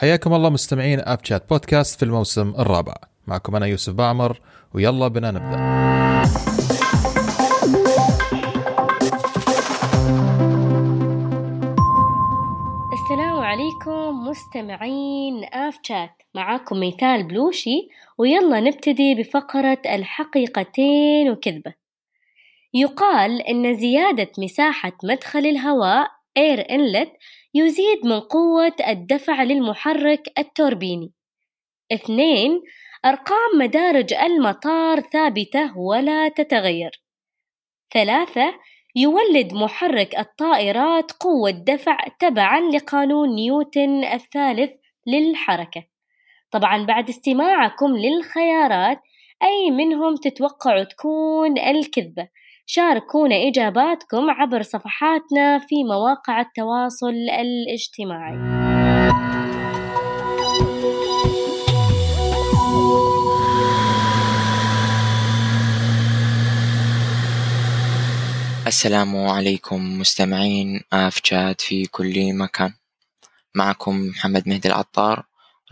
حياكم الله مستمعين اب شات بودكاست في الموسم الرابع. معكم أنا يوسف بعمر ويلا بنا نبدأ. السلام عليكم مستمعين آف شات معاكم ميثال بلوشي ويلا نبتدي بفقرة الحقيقتين وكذبة. يقال إن زيادة مساحة مدخل الهواء Air Inlet يزيد من قوة الدفع للمحرك التوربيني. اثنين أرقام مدارج المطار ثابتة ولا تتغير. ثلاثة يولد محرك الطائرات قوة دفع تبعا لقانون نيوتن الثالث للحركة. طبعا بعد استماعكم للخيارات أي منهم تتوقعوا تكون الكذبة؟ شاركونا إجاباتكم عبر صفحاتنا في مواقع التواصل الاجتماعي. السلام عليكم مستمعين شات في كل مكان. معكم محمد مهدي العطار.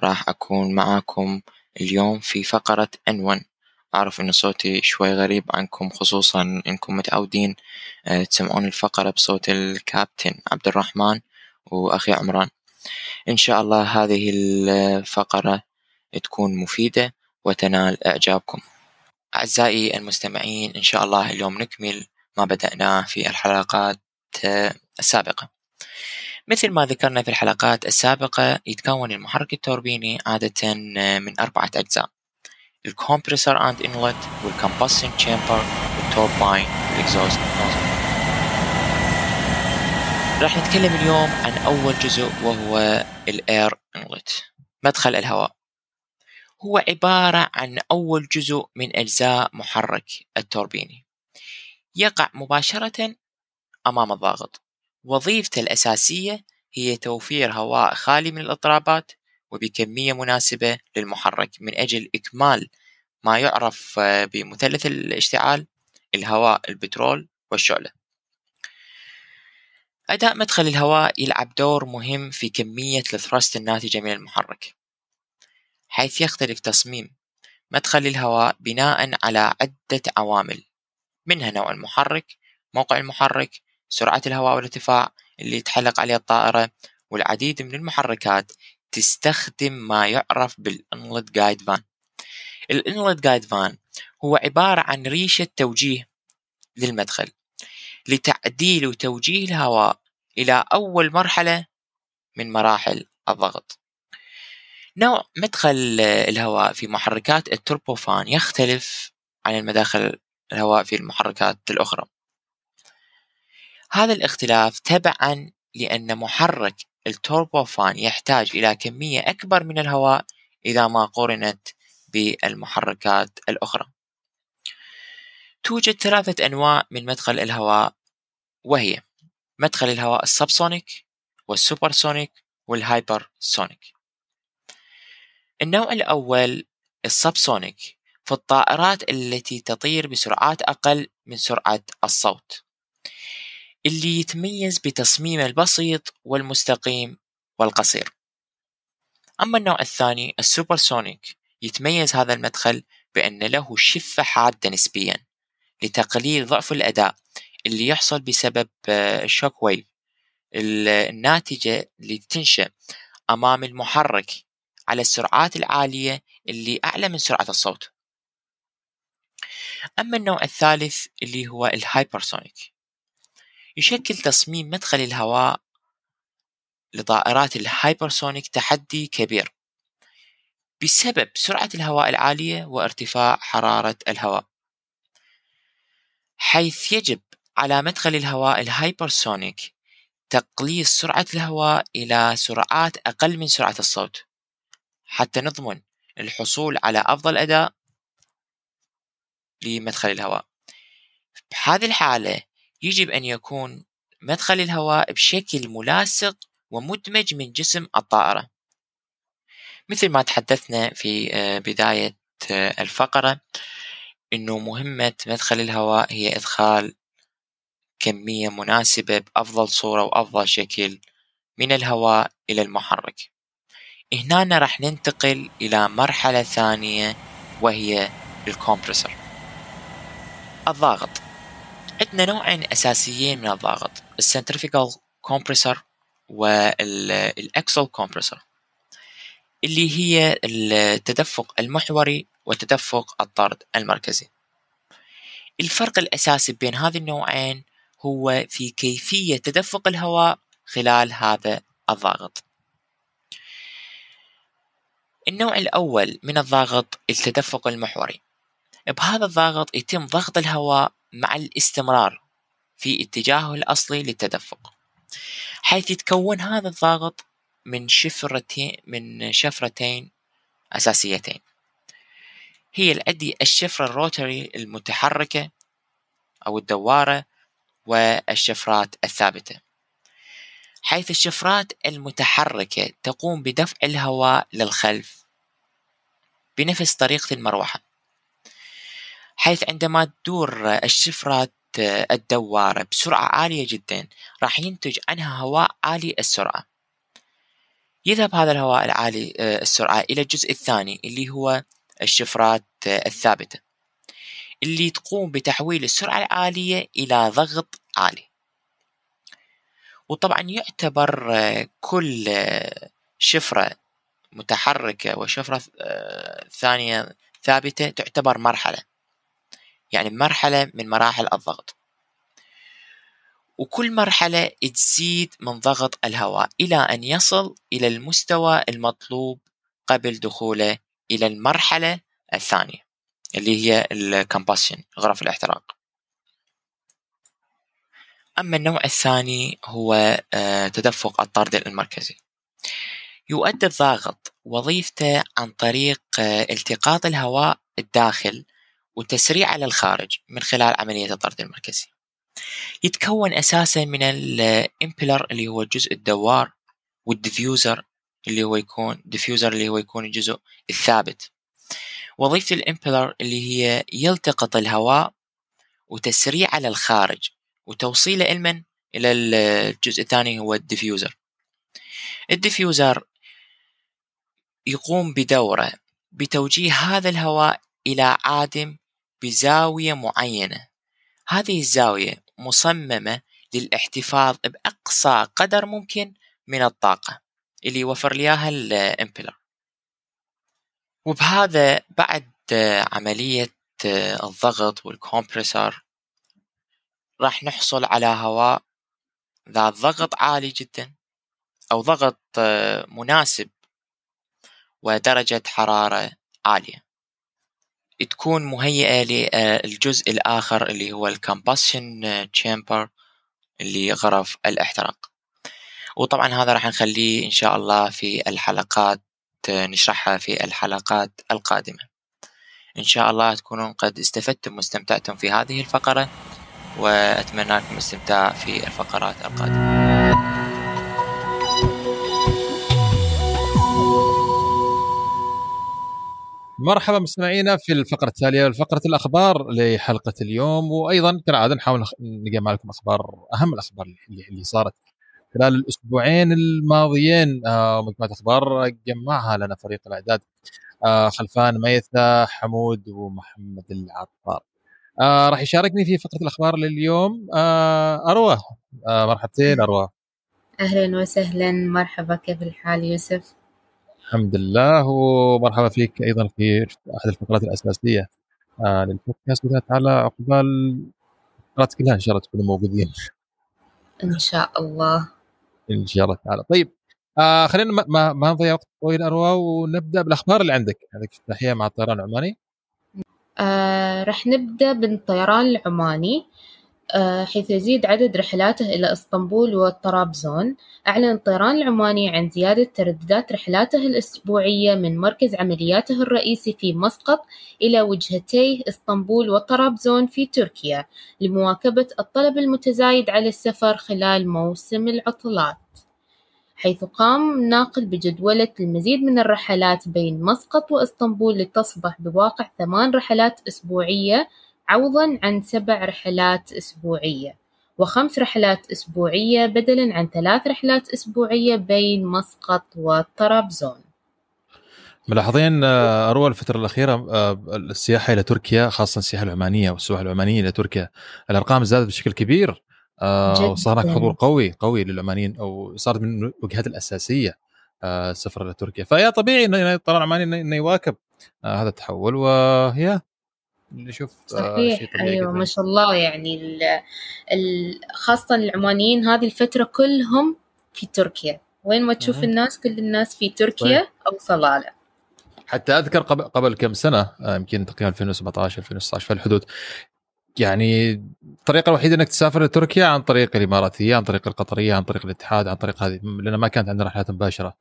راح أكون معكم اليوم في فقرة N1 أعرف إن صوتي شوي غريب عنكم خصوصا إنكم متعودين آه، تسمعون الفقرة بصوت الكابتن عبد الرحمن وأخي عمران. إن شاء الله هذه الفقرة تكون مفيدة وتنال إعجابكم. أعزائي المستمعين إن شاء الله اليوم نكمل ما بدأناه في الحلقات آه، السابقة. مثل ما ذكرنا في الحلقات السابقة يتكون المحرك التوربيني عادة آه، من أربعة أجزاء. الكمبرسور اند انلت والكمبشن تشامبر والتوربين والاكزوست نوزل راح نتكلم اليوم عن أول جزء وهو ال air inlet مدخل الهواء. هو عبارة عن أول جزء من أجزاء محرك التوربيني. يقع مباشرة أمام الضاغط. وظيفته الأساسية هي توفير هواء خالي من الإضطرابات وبكمية مناسبة للمحرك. من أجل إكمال ما يعرف آه، بمثلث الاشتعال الهواء البترول والشعلة. أداء مدخل الهواء يلعب دور مهم في كمية الثرست الناتجة من المحرك حيث يختلف تصميم مدخل الهواء بناء على عدة عوامل. منها نوع المحرك موقع المحرك سرعة الهواء والارتفاع اللي تحلق عليه الطائرة والعديد من المحركات تستخدم ما يعرف بال inlet guide vane ال inlet guide vane هو عبارة عن ريشة توجيه للمدخل لتعديل وتوجيه الهواء إلى أول مرحلة من مراحل الضغط. نوع مدخل الهواء في محركات ال turbofan يختلف عن المداخل الهواء في المحركات الأخرى. هذا الاختلاف تبعا لأن محرك ال turbofan يحتاج إلى كمية أكبر من الهواء إذا ما قورنت بالمحركات الأخرى. توجد ثلاثة أنواع من مدخل الهواء وهي مدخل الهواء ال subsonic وال supersonic وال hypersonic. النوع الأول ال subsonic في الطائرات التي تطير بسرعات أقل من سرعة الصوت. اللي يتميز بتصميمه البسيط والمستقيم والقصير. أما النوع الثاني ال supersonic يتميز هذا المدخل بأن له شفة حادة نسبيا لتقليل ضعف الأداء اللي يحصل بسبب ال shock آه، wave الناتجة اللي تنشأ أمام المحرك على السرعات العالية اللي أعلى من سرعة الصوت. أما النوع الثالث اللي هو ال hypersonic يشكل تصميم مدخل الهواء لطائرات ال hypersonic تحدي كبير بسبب سرعة الهواء العالية وارتفاع حرارة الهواء. حيث يجب على مدخل الهواء ال hypersonic تقليص سرعة الهواء إلى سرعات أقل من سرعة الصوت حتى نضمن الحصول على أفضل أداء لمدخل الهواء. بهذه الحالة يجب أن يكون مدخل الهواء بشكل ملاصق ومدمج من جسم الطائرة. مثل ما تحدثنا في آه، بداية آه، الفقرة إنه مهمة مدخل الهواء هي إدخال كمية مناسبة بأفضل صورة وأفضل شكل من الهواء إلى المحرك. هنا راح ننتقل إلى مرحلة ثانية وهي ال compressor الضاغط عندنا نوعين أساسيين من الضاغط ال centrifugal compressor وال axial compressor اللي هي التدفق المحوري وتدفق الطرد المركزي. الفرق الأساسي بين هذه النوعين هو في كيفية تدفق الهواء خلال هذا الضاغط النوع الأول من الضاغط التدفق المحوري. بهذا الضاغط يتم ضغط الهواء مع الاستمرار في اتجاهه الأصلي للتدفق حيث يتكون هذا الضاغط من شفرتين من شفرتين أساسيتين. هي الأدي الشفرة الروتري المتحركة أو الدوارة والشفرات الثابتة. حيث الشفرات المتحركة تقوم بدفع الهواء للخلف بنفس طريقة المروحة. حيث عندما تدور الشفرات الدوارة بسرعة عالية جدا راح ينتج عنها هواء عالي السرعة. يذهب هذا الهواء العالي السرعة إلى الجزء الثاني اللي هو الشفرات الثابتة اللي تقوم بتحويل السرعة العالية إلى ضغط عالي. وطبعا يعتبر كل شفرة متحركة وشفرة ثانية ثابتة تعتبر مرحلة. يعني مرحلة من مراحل الضغط. وكل مرحلة تزيد من ضغط الهواء إلى أن يصل إلى المستوى المطلوب قبل دخوله إلى المرحلة الثانية اللي هي الكمباشن غرف الاحتراق. أما النوع الثاني هو آه، تدفق الطرد المركزي. يؤدي الضاغط وظيفته عن طريق آه، التقاط الهواء الداخل وتسريعه للخارج من خلال عملية الطرد المركزي. يتكون أساسا من ال impeller اللي هو الجزء الدوار وال diffuser اللي هو يكون diffuser اللي هو يكون الجزء الثابت. وظيفة ال impeller اللي هي يلتقط الهواء وتسريعه للخارج وتوصيله علما إلى الجزء الثاني هو ال diffuser. ال diffuser يقوم بدوره بتوجيه هذا الهواء إلى عادم بزاوية معينة. هذه الزاوية مصممة للاحتفاظ بأقصى قدر ممكن من الطاقة اللي يوفر لي إياها الإمبلر وبهذا بعد عملية الضغط والكمبرسر راح نحصل على هواء ذات ضغط عالي جدا أو ضغط مناسب ودرجة حرارة عالية. تكون مهيئة للجزء الآخر اللي هو الكمبشن تشامبر اللي غرف الإحتراق. وطبعا هذا راح نخليه إن شاء الله في الحلقات نشرحها في الحلقات القادمة. إن شاء الله تكونون قد استفدتم واستمتعتم في هذه الفقرة وأتمنى لكم الاستمتاع في الفقرات القادمة. مرحبا مستمعينا في الفقرة التالية فقرة الأخبار لحلقة اليوم وأيضا كالعادة نحاول نجمع لكم أخبار أهم الأخبار اللي, صارت خلال الأسبوعين الماضيين. آه مجموعة أخبار جمعها لنا فريق الإعداد. آه خلفان ميثة حمود ومحمد العطار. آه راح يشاركني في فقرة الأخبار لليوم. آه مرحبتين أروى. أهلا وسهلا. مرحبا كيف الحال يوسف؟ الحمد لله ومرحبا فيك أيضا في أحد الفقرات الأساسية. آه للبودكاست باذن تعالى عقبال الفقرات كلها إن شاء الله تكونوا موجودين. إن شاء الله. إن شاء الله تعالى. طيب آه خلينا ما, ما, ما نضيع وقت طويل أروى ونبدأ بالأخبار اللي عندك. عندك افتتاحيه مع الطيران العماني آه رح نبدأ بالطيران العماني. آه حيث يزيد عدد رحلاته إلى إسطنبول وطرابزون أعلن الطيران العماني عن زيادة ترددات رحلاته الأسبوعية من مركز عملياته الرئيسي في مسقط إلى وجهتي إسطنبول وطرابزون في تركيا لمواكبة الطلب المتزايد على السفر خلال موسم العطلات. حيث قام ناقل بجدولة المزيد من الرحلات بين مسقط وإسطنبول لتصبح بواقع ثمان رحلات أسبوعية عوضًا عن سبع رحلات أسبوعية، وخمس رحلات أسبوعية بدلًا عن ثلاث رحلات أسبوعية بين مسقط وطرابزون. ملاحظين آه، أروى الفترة الأخيرة آه، السياحة إلى تركيا خاصه السياحة العمانية والسواح العمانية إلى تركيا الأرقام زادت بشكل كبير آه، وصار هناك حضور قوي قوي للعمانيين أو صارت من الوجهات الأساسية السفر إلى تركيا فيا طبيعي انه الطيران العماني انه يواكب هذا التحول وهي نشوف صحيح شيء طبيعي أيوه جداً. ما شاء الله يعني ال ال خاصة العمانيين هذه الفترة كلهم في تركيا. وين ما تشوف الناس كل الناس في تركيا طيب. أو صلالة. حتى أذكر قبل قبل كم سنة آه، يمكن تقريبا 2017 2016 في الحدود يعني الطريقة الوحيدة إنك تسافر لتركيا عن طريق الإماراتية عن طريق القطرية عن طريق الاتحاد عن طريق هذه لأن ما كانت عندنا رحلات مباشرة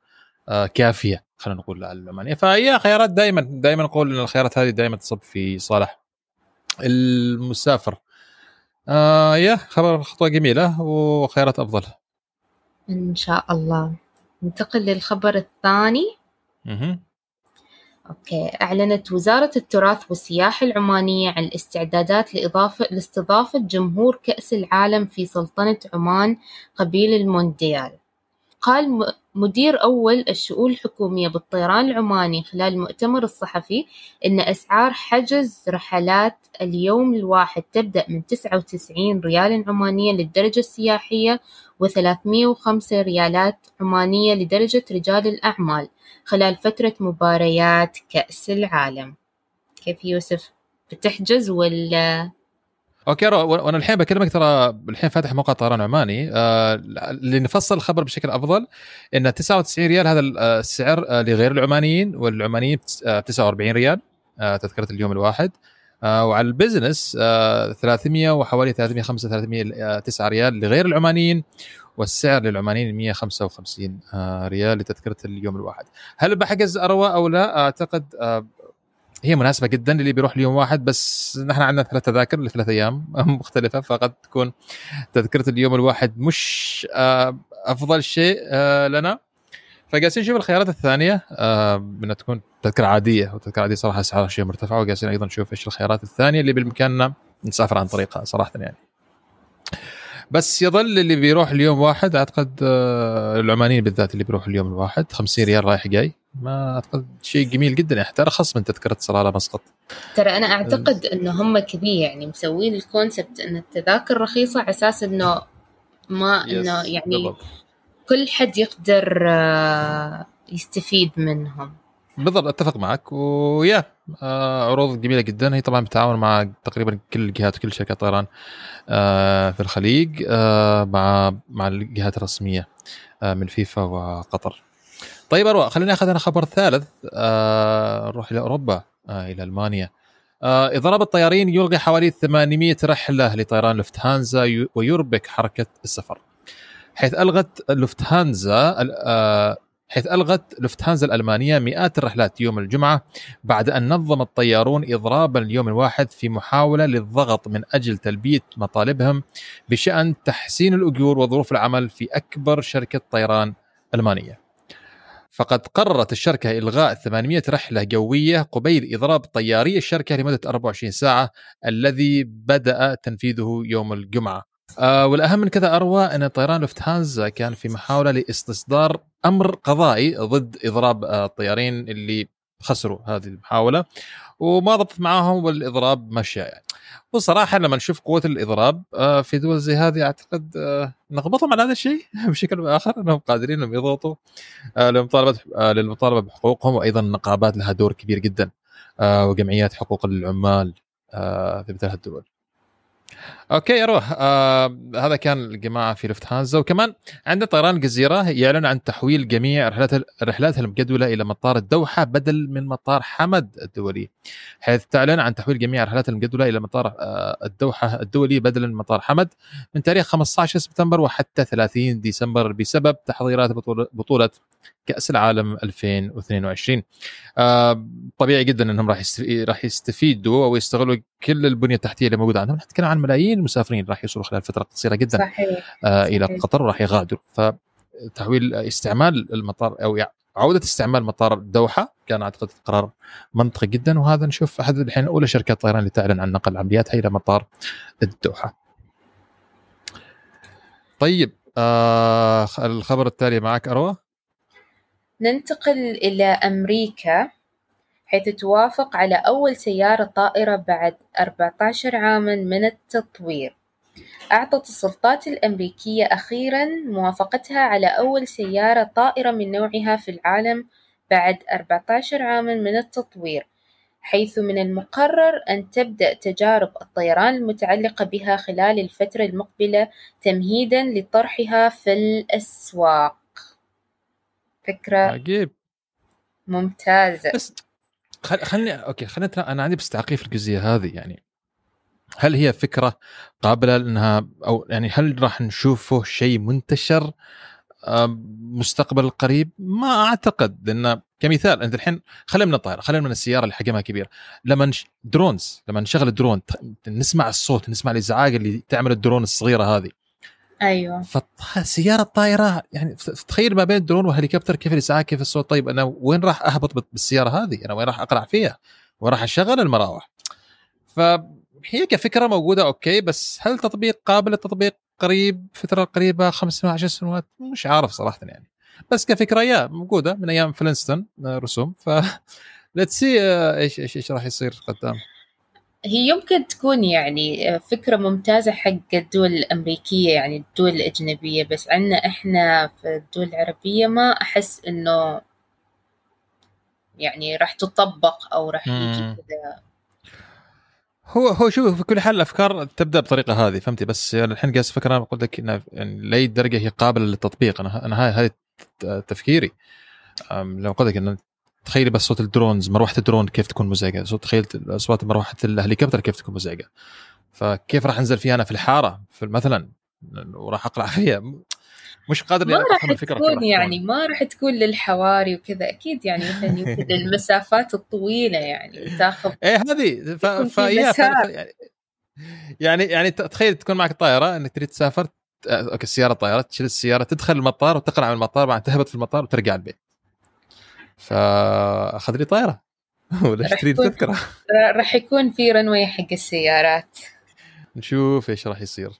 آه، كافية. خلينا نقول للعمانيه فهي خيارات دائما دائما نقول إن الخيارات هذه دائما تصب في صالح المسافر. آه يا خبر خطوة جميلة وخيارات أفضل. إن شاء الله. ننتقل للخبر الثاني. أها أوكي. أعلنت وزارة التراث والسياحة العمانية عن الاستعدادات لإضافة لاستضافة جمهور كأس العالم في سلطنة عمان قبيل المونديال. قال مدير أول الشؤون الحكومية بالطيران العماني خلال المؤتمر الصحفي إن أسعار حجز رحلات اليوم الواحد تبدأ من تسعة وتسعين ريال عمانية للدرجة السياحية وثلاثمية وخمسة ريالات عمانية لدرجة رجال الأعمال خلال فترة مباريات كأس العالم. كيف يوسف؟ بتحجز ولا okay وأنا الحين بكلمك ترى الحين فاتح موقع طيران عماني. آه لنفصل الخبر بشكل أفضل إن 99 ريال هذا آه، السعر آه لغير العمانيين والعمانيين ب 49 ريال آه تذكرة اليوم الواحد. آه وعلى ال business آه 300 وحوالي 305 309 ريال لغير العمانيين والسعر للعمانيين 155 آه ريال لتذكرة اليوم الواحد. هل بحجز أروح أو لا؟ أعتقد آه هي مناسبة جدا للي بيروح ليوم واحد بس نحن عندنا ثلاث تذاكر لثلاث أيام مختلفة فقد تكون تذكرة اليوم الواحد مش آه، أفضل شيء آه، لنا. فجالسين نشوف الخيارات الثانية آه، إنها تكون تذكرة عادية وتذكرة عادية صراحة اسعارها شيء مرتفعة وجالسين أيضا نشوف إيش الخيارات الثانية اللي بالامكاننا نسافر عن طريقها صراحة يعني. بس يظل اللي بيروح اليوم واحد أعتقد العمانيين بالذات اللي بيروح اليوم الواحد 50 ريال رايح جاي. ما أعتقد شيء جميل جدا يعني حتى ارخص من تذكرة صلاله مسقط. ترى أنا أعتقد إنه هم كذي يعني مسوين الكونسبت إن التذاكر رخيصة على أساس إنه ما إنه يعني بالضبط. كل حد يقدر آه، يستفيد منهم. بالضبط أتفق معك. ويا آه عروض جميلة جدا. هي طبعا بتعاون مع تقريبا كل الجهات وكل شركات طيران آه في الخليج مع مع الجهات الرسمية من فيفا وقطر. طيب أروى خليني أخذ أنا خبر ثالث. آه نروح إلى أوروبا. آه إلى ألمانيا. آه إضراب الطيارين يلغي حوالي 800 رحلة لطيران لوفتهانزا ويربك حركة السفر. حيث ألغت لوفتهانزا آه حيث ألغت لوفتهانزا الألمانية مئات الرحلات يوم الجمعة بعد أن نظم الطيارون اضرابا اليوم الواحد في محاولة للضغط من أجل تلبية مطالبهم بشأن تحسين الأجور وظروف العمل في أكبر شركة طيران ألمانية. فقد قررت الشركة إلغاء 800 رحلة جوية قبيل إضراب طياري الشركة لمدة 24 ساعة الذي بدأ تنفيذه يوم الجمعة. آه والأهم من كذا أروى أن طيران لوفتهانزا كان في محاولة لاستصدار أمر قضائي ضد إضراب آه الطيارين اللي خسروا هذه المحاولة وما ضبطت معاهم والإضراب مشى يعني وصراحة لما نشوف قوة الإضراب آه، في دول زي هذه أعتقد آه، نغبطهم على هذا الشيء بشكل أو بآخر إنهم قادرين إنهم يضغطوا آه، للمطالبة للمطالبة بحقوقهم وأيضا النقابات لها دور كبير جدا وجمعيات حقوق العمال في مثل هالدول. أوكي أروح آه هذا كان الجماعة في لفتهانزا وكمان عندنا طيران الجزيرة يعلن عن تحويل جميع رحلات الرحلات المجدولة إلى مطار الدوحة بدل من مطار حمد الدولي حيث تعلن عن تحويل جميع الرحلات المجدولة إلى مطار آه الدوحة الدولي بدلا من مطار حمد من تاريخ 15 سبتمبر وحتى 30 ديسمبر بسبب تحضيرات بطولة كأس العالم 2022 آه طبيعي جدا إنهم راح راح يستفيدوا أو يستغلوا كل البنية التحتية اللي موجودة عندهم نتكلم عن ملايين المسافرين راح يوصلوا خلال فترة قصيرة جدا صحيح. آه إلى صحيح. قطر وراح يغادروا فتحويل استعمال المطار أو عودة استعمال مطار الدوحه كان أعتقد قرار منطقي جدا وهذا نشوف أحد الحين أولى شركات الطيران اللي تعلن عن نقل عملياتها إلى مطار الدوحة. طيب آه الخبر التالي معك أروى ننتقل إلى أمريكا حيث توافق على أول سيارة طائرة بعد 14 عامًا من التطوير. أعطت السلطات الأمريكية أخيرًا موافقتها على أول سيارة طائرة من نوعها في العالم بعد 14 عامًا من التطوير، حيث من المقرر أن تبدأ تجارب الطيران المتعلقة بها خلال الفترة المقبلة تمهيدًا لطرحها في الأسواق. فكرة عجيب. ممتازة. بس خل... خلني أوكي خلينا أنا عندي بس تعقيب في الجزئية هذه يعني هل هي فكرة قابلة لأنها أو يعني هل راح نشوفه شيء منتشر مستقبل القريب؟ ما أعتقد لأن كمثال أنت الحين خلينا من الطائرة خلينا من السيارة اللي حجمها كبير. لما نش... drones لما نشغل الدرون نسمع الصوت نسمع الإزعاج اللي تعمل الدرون الصغيرة هذه. أيوه. فسيارة طائره يعني تخيل ما بين درون وهليكوبتر كيف الازعاج كيف الصوت. طيب أنا وين راح أهبط بالسيارة هذه؟ أنا وين راح أقلع فيها؟ وين راح أشغل المراوح؟ فهي كفكرة موجودة okay بس هل تطبيق قابل للتطبيق قريب؟ فترة قريبة خمس سنوات عشر سنوات؟ مش عارف صراحة يعني. بس كفكرة يا موجودة من أيام Flintstones رسوم. ف let's see إيش إيش إيش راح يصير قدام. هي يمكن تكون يعني فكرة ممتازة حق الدول الأمريكية يعني الدول الأجنبية. بس عنا إحنا في الدول العربية ما أحس إنه يعني راح تطبق أو راح يجي كذا. هو هو شوف في كل حال الأفكار تبدأ بطريقة هذه فهمتي؟ بس يعني الحين قاعد أفكر أنا قلت لك إنه يعني لأي درجة هي قابلة للتطبيق. أنا أنا هاي هاي تفكيري. لو قلت لك إنه تخيلي بس صوت ال drones مروحة الدرون كيف تكون مزعجة؟ صوت تخيلت أصوات مروحة الهليكوبتر كيف تكون مزعجة؟ فكيف راح أنزل فيها أنا في الحارة؟ في مثلا وراح اقلع فيها. مش قادر ما راح تكون يعني ما راح تكون للحواري وكذا. أكيد يعني مثلا يمكن المسافات الطويلة يعني تاخذ إيه هذه فهي يعني يعني يعني تخيل تكون معك طائره إنك تريد تسافر أوكي السياره طائره تشيل السيارة تدخل المطار وتقلع من المطار بعد تهبط في المطار وترجع البيت. فأخذ لي طائره ولا اشتري تذكرة. راح يكون في رنوي حق السيارات. نشوف إيش راح يصير.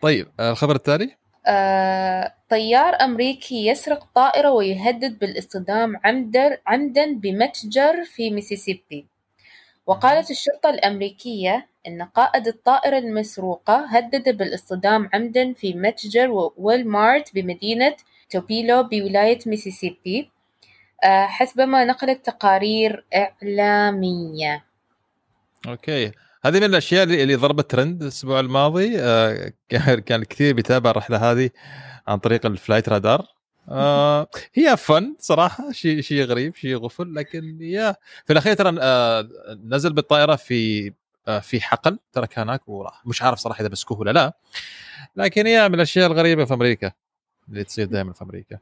طيب الخبر التالي؟ آه، طيار أمريكي يسرق طائرة ويهدد بالاصطدام عمدا عمدا بمتجر في ميسيسيبي. وقالت الشرطة الأمريكية إن قائد الطائرة المسروقة هدد بالاصطدام عمدا في متجر وولمارت بمدينة توبيلو بولاية ميسيسيبي. آه، حسب ما نقلت تقارير إعلامية. okay. هذه من الأشياء اللي ضربت ترند الأسبوع الماضي. آه، كان كثير بيتابع الرحلة هذه عن طريق ال Flight رادار. آه هي فن صراحة شيء شيء غريب شيء غفل لكن يا في الأخير ترى نزل بالطائرة في في حقل ترك هناك وراح مش عارف صراحة إذا مسكوه ولا لا. لكن هي من الأشياء الغريبة في أمريكا. اللي تصير دائما في أمريكا.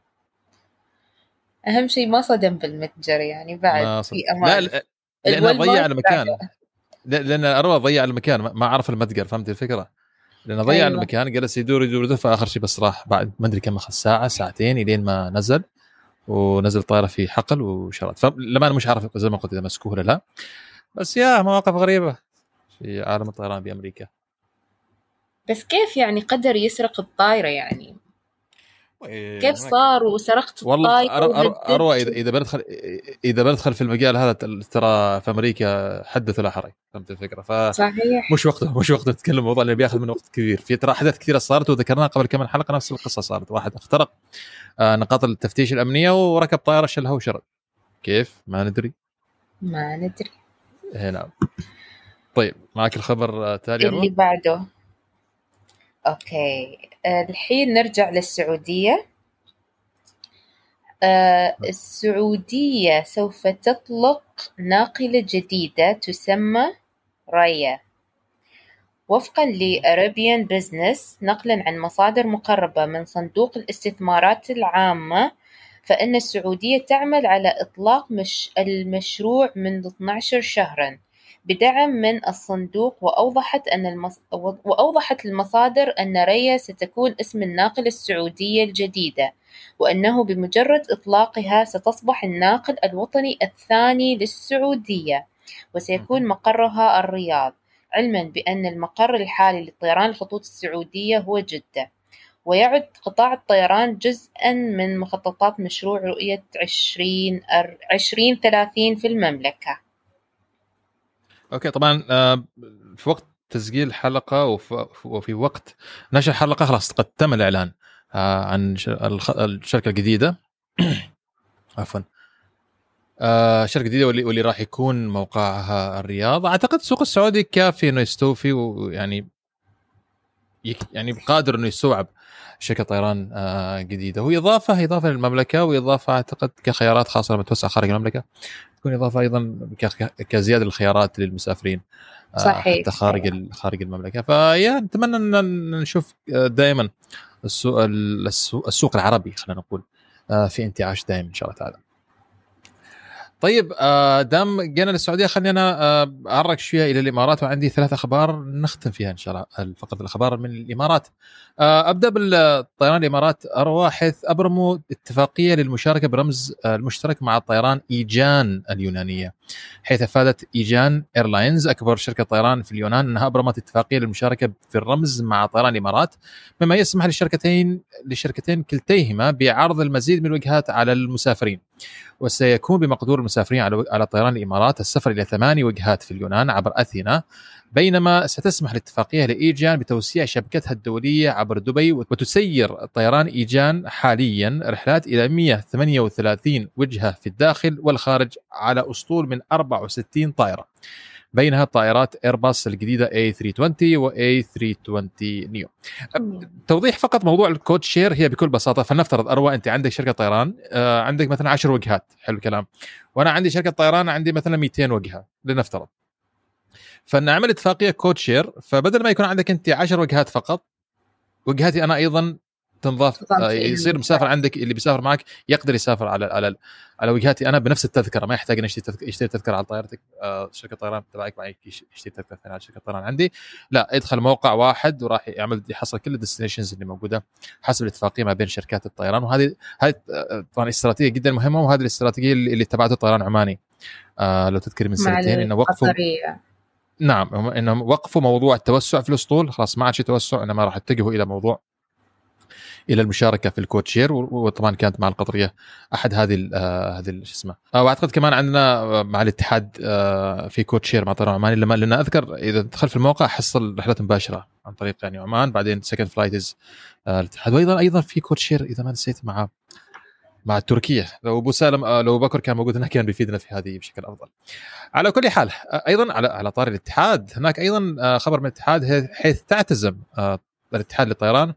أهم شيء ما صدم بالمتجر يعني بعد في أمان. لا لأنه ضيع المكان. لأن أروى ضيع المكان ما عرف المتجر فهمت الفكرة؟ لأنه ضيع أيوة. المكان جلس يدور يدور يدور فآخر شيء بس راح بعد ما أدري كم اخذ ساعة ساعتين إلين ما نزل ونزل طائرة في حقل وشرط فلما أنا مش عارف زي ما قلت إذا مسكوه ولا لا. بس يا مواقف غريبة في عالم الطيران بامريكا بس كيف يعني قدر يسرق الطائرة يعني؟ كيف صار وسرقت والله اروى اذا إذا بدخل إذا بدخل في المجال هذا ترى في أمريكا حدث ولا حرج فهمت الفكرة؟ ف صحيح. مش وقته مش وقته نتكلم الموضوع اللي بياخذ من وقت كبير. في ترى أحداث كثيرة صارت وذكرناها قبل كم حلقة نفس القصة صارت. واحد اخترق آه نقاط التفتيش الأمنية وركب طائرة شلها وشرد كيف؟ ما ندري. ما ندري. هنا نعم. طيب معك الخبر التالي اللي بعده. okay. آه، الحين نرجع للسعودية. آه، السعودية سوف تطلق ناقلة جديدة تسمى ريا. وفقا لأرابيان بزنس نقلا عن مصادر مقربة من صندوق الاستثمارات العامة فإن السعودية تعمل على إطلاق مش المشروع منذ 12 شهرا. بدعم من الصندوق وأوضحت أن. وأوضحت المصادر أن ريا ستكون اسم الناقلة السعودية الجديدة وأنه بمجرد إطلاقها ستصبح الناقل الوطني الثاني للسعودية وسيكون مقرها الرياض علما بأن المقر الحالي لطيران الخطوط السعودية هو جدة ويعد قطاع الطيران جزءا من مخططات مشروع رؤية عشرين عشرين ثلاثين في المملكة أوكي طبعا آه، في وقت تسجيل الحلقة وفي وقت نشر الحلقة خلاص قد تم الإعلان آه، عن الشركة الجديدة. عفوا. آه شركه جديده واللي, واللي راح يكون موقعها الرياض. أعتقد السوق السعودي كافي إنه يستوفي ويعني يعني قادر إنه يستوعب شركة طيران آه جديدة. وهي إضافة إضافة للمملكة وإضافة أعتقد كخيارات خاصة لما توسع خارج المملكة. تكون إضافة أيضا كزيادة للخيارات للمسافرين آه صحيح خارج خارج المملكة. فيا نتمنى إن نشوف آه، دائما السوق السوق العربي خلينا نقول في انتعاش دائم إن شاء الله تعالى. طيب آه، دام جينا للسعودية خلينا آه، أعرق شوية إلى الإمارات وعندي ثلاث أخبار نختم فيها إن شاء الله فقط الأخبار من الإمارات. آه، أبدأ بالطيران الإمارات. اروى حيث ابرموا اتفاقية للمشاركة برمز المشترك مع الطيران إيجان اليونانية حيث أفادت إيجان ايرلاينز أكبر شركة طيران في اليونان أنها أبرمت اتفاقية للمشاركة في الرمز مع طيران الإمارات مما يسمح للشركتين للشركتين كلتيهما بعرض المزيد من الوجهات على المسافرين. وسيكون بمقدور المسافرين على طيران الإمارات السفر إلى ثماني وجهات في اليونان عبر أثينا بينما ستسمح الاتفاقيه لإيجيان بتوسيع شبكتها الدولية عبر دبي وتسير طيران إيجيان حاليا رحلات إلى 138 وجهة في الداخل والخارج على أسطول من 64 طائرة. بينها طائرات إيرباص الجديدة A320 و A320 neo. توضيح فقط موضوع ال code share هي بكل بساطة فلنفترض أروى أنت عندك شركة طيران آه، عندك مثلا 10 وجهات حلو الكلام وأنا عندي شركة طيران عندي مثلا 200 وجهة لنفترض. فنعمل اتفاقية code share فبدل ما يكون عندك أنت 10 وجهات فقط وجهاتي أنا أيضا تنضاف آه، يصير مسافر عندك اللي بيسافر معك يقدر يسافر على على على وجهاتي أنا بنفس التذكرة ما يحتاج انه يشتري تذكرة على طائرتك آه، شركة الطيران تبعك معك يشتري تذكرة ثانية على شركة الطيران عندي. لا يدخل موقع واحد وراح يعمل يحصل كل ال destinations اللي موجودة حسب الاتفاقية ما بين شركات الطيران. وهذه هذه آه، طبعا استراتيجية جدا مهمة وهذه الاستراتيجية اللي اتبعته الطيران العماني آه لو تذكر من سنتين إنه وقفوا نعم إنهم وقفوا موضوع التوسع في الأسطول. خلاص ما عاد شيء توسع إنما راح يتجهوا إلى موضوع إلى المشاركة في ال codeshare وطبعا كانت مع القطرية أحد هذه آه هذه شو اسمه آه وأعتقد كمان عندنا آه، مع الاتحاد في codeshare مع طيران عماني لما لأن أذكر إذا دخلت في الموقع حصل رحلات مباشرة عن طريق يعني عمان بعدين second flights الاتحاد وأيضا أيضا في كوتشير إذا ما نسيت مع مع تركيا لو أبو سالم لو بكر كان موجود هناك كان بيفيدنا في هذه بشكل أفضل. على كل حال أيضا على على طار الاتحاد هناك أيضا خبر من الاتحاد حيث تعتزم الاتحاد للطيران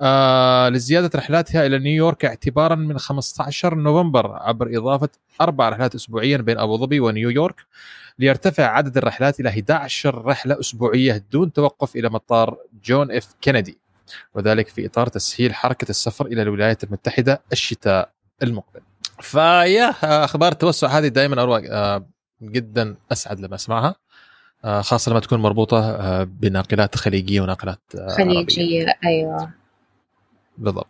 آه لزيادة رحلاتها إلى نيويورك اعتبارا من 15 نوفمبر عبر إضافة أربع رحلات اسبوعيا بين أبو ظبي ونيويورك ليرتفع عدد الرحلات إلى 11 رحلة أسبوعية دون توقف إلى مطار جون إف كينيدي وذلك في إطار تسهيل حركة السفر إلى الولايات المتحدة الشتاء المقبل. فيا أخبار التوسع هذه دائما اروى آه جدا أسعد لما أسمعها آه خاصة لما تكون مربوطة آه بناقلات خليجية وناقلات آه خليجية أيوه. بالضبط.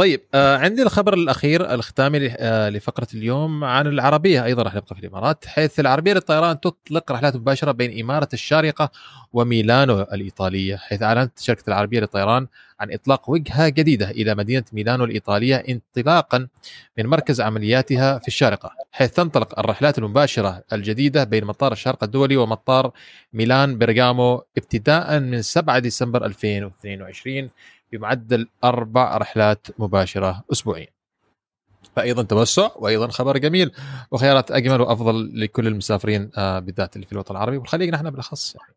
طيب آه عندي الخبر الأخير الختامي آه لفقرة اليوم عن العربية. أيضا راح نبقى في الإمارات حيث العربية للطيران تطلق رحلات مباشرة بين إمارة الشارقة وميلانو الإيطالية حيث أعلنت شركة العربية للطيران عن إطلاق وجهة جديدة إلى مدينة ميلانو الإيطالية انطلاقا من مركز عملياتها في الشارقة حيث تنطلق الرحلات المباشرة الجديدة بين مطار الشارقه الدولي ومطار ميلان برغامو ابتداء من 7 ديسمبر 2022 بمعدل أربع رحلات مباشرة اسبوعيا. فايضا توسع وأيضا خبر جميل وخيارات أجمل وأفضل لكل المسافرين آه، بالذات اللي في الوطن العربي والخليج نحن بالأخص يعني.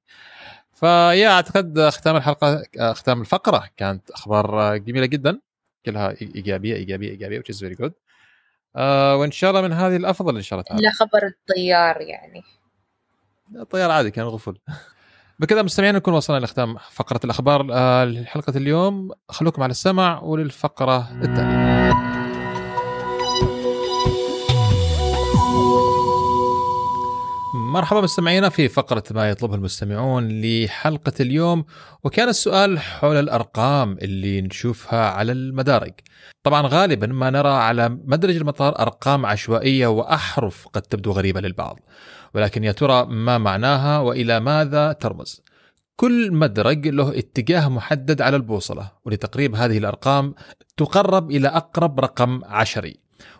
فيا أعتقد ختام الحلقة آه، ختام الفقرة كانت أخبار جميلة جدا كلها إيجابية إيجابية إيجابية which is very good. آه وإن شاء الله من هذه الأفضل إن شاء الله تعالى. لا خبر الطيار يعني. الطيار عادي كان غفل. بكذا مستمعين نكون وصلنا لختام فقرة الأخبار آه، لحلقة اليوم. خلوكم على السمع وللفقرة التالية. مرحبا مستمعينا في فقرة ما يطلبه المستمعون لحلقة اليوم. وكان السؤال حول الأرقام اللي نشوفها على المدارج. طبعا غالبا ما نرى على مدرج المطار أرقام عشوائية وأحرف قد تبدو غريبة للبعض. ولكن يا ترى ما معناها وإلى ماذا ترمز؟ كل مدرج له اتجاه محدد على البوصلة ولتقريب هذه الأرقام تقرب إلى أقرب رقم عشري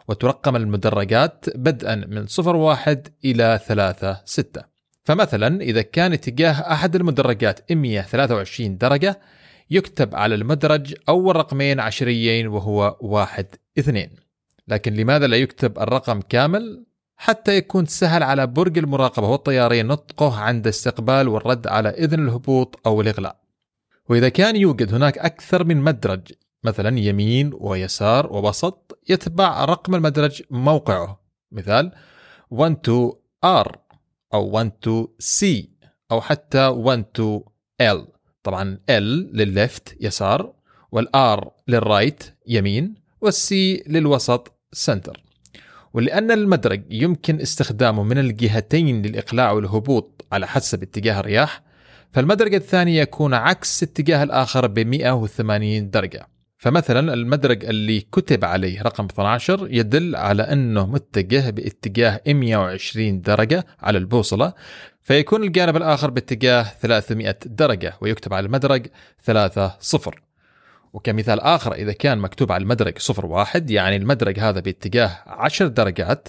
وترقم المدرجات بدءا من 01 إلى 3 6 فمثلا إذا كان اتجاه أحد المدرجات 123 درجة يكتب على المدرج أول رقمين عشريين وهو 1 2 لكن لماذا لا يكتب الرقم كامل؟ حتى يكون سهل على برج المراقبة والطيارين نطقه عند استقبال والرد على إذن الهبوط أو الإغلاق. وإذا كان يوجد هناك أكثر من مدرج مثلا يمين ويسار ووسط يتبع رقم المدرج موقعه. مثال 12 R أو 12 C أو حتى 12 L. طبعا L للل left يسار وال R لل right يمين وال C للوسط center. ولأن المدرج يمكن استخدامه من الجهتين للإقلاع والهبوط على حسب اتجاه الرياح فالمدرج الثاني يكون عكس اتجاه الآخر ب 180 درجة. فمثلا المدرج اللي كتب عليه رقم 12 يدل على أنه متجه باتجاه 120 درجة على البوصلة فيكون الجانب الآخر باتجاه 300 درجة ويكتب على المدرج 3 صفر. وكمثال آخر إذا كان مكتوب على المدرج صفر واحد يعني المدرج هذا باتجاه 10 درجات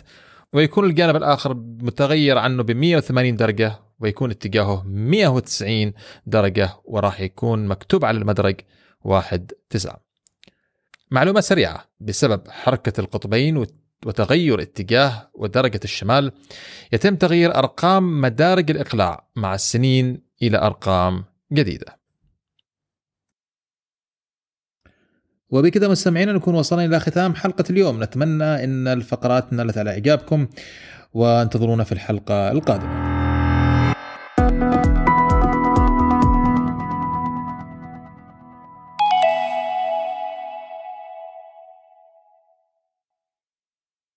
ويكون الجانب الآخر متغير عنه ب 180 درجة ويكون اتجاهه 190 درجة وراح يكون مكتوب على المدرج واحد تسعة. معلومة سريعة بسبب حركة القطبين وتغير اتجاه ودرجة الشمال يتم تغيير أرقام مدارج الإقلاع مع السنين إلى أرقام جديدة. وبكذا مستمعينا نكون وصلنا إلى ختام حلقة اليوم. نتمنى أن الفقرات نالت على إعجابكم وانتظرونا في الحلقة القادمة.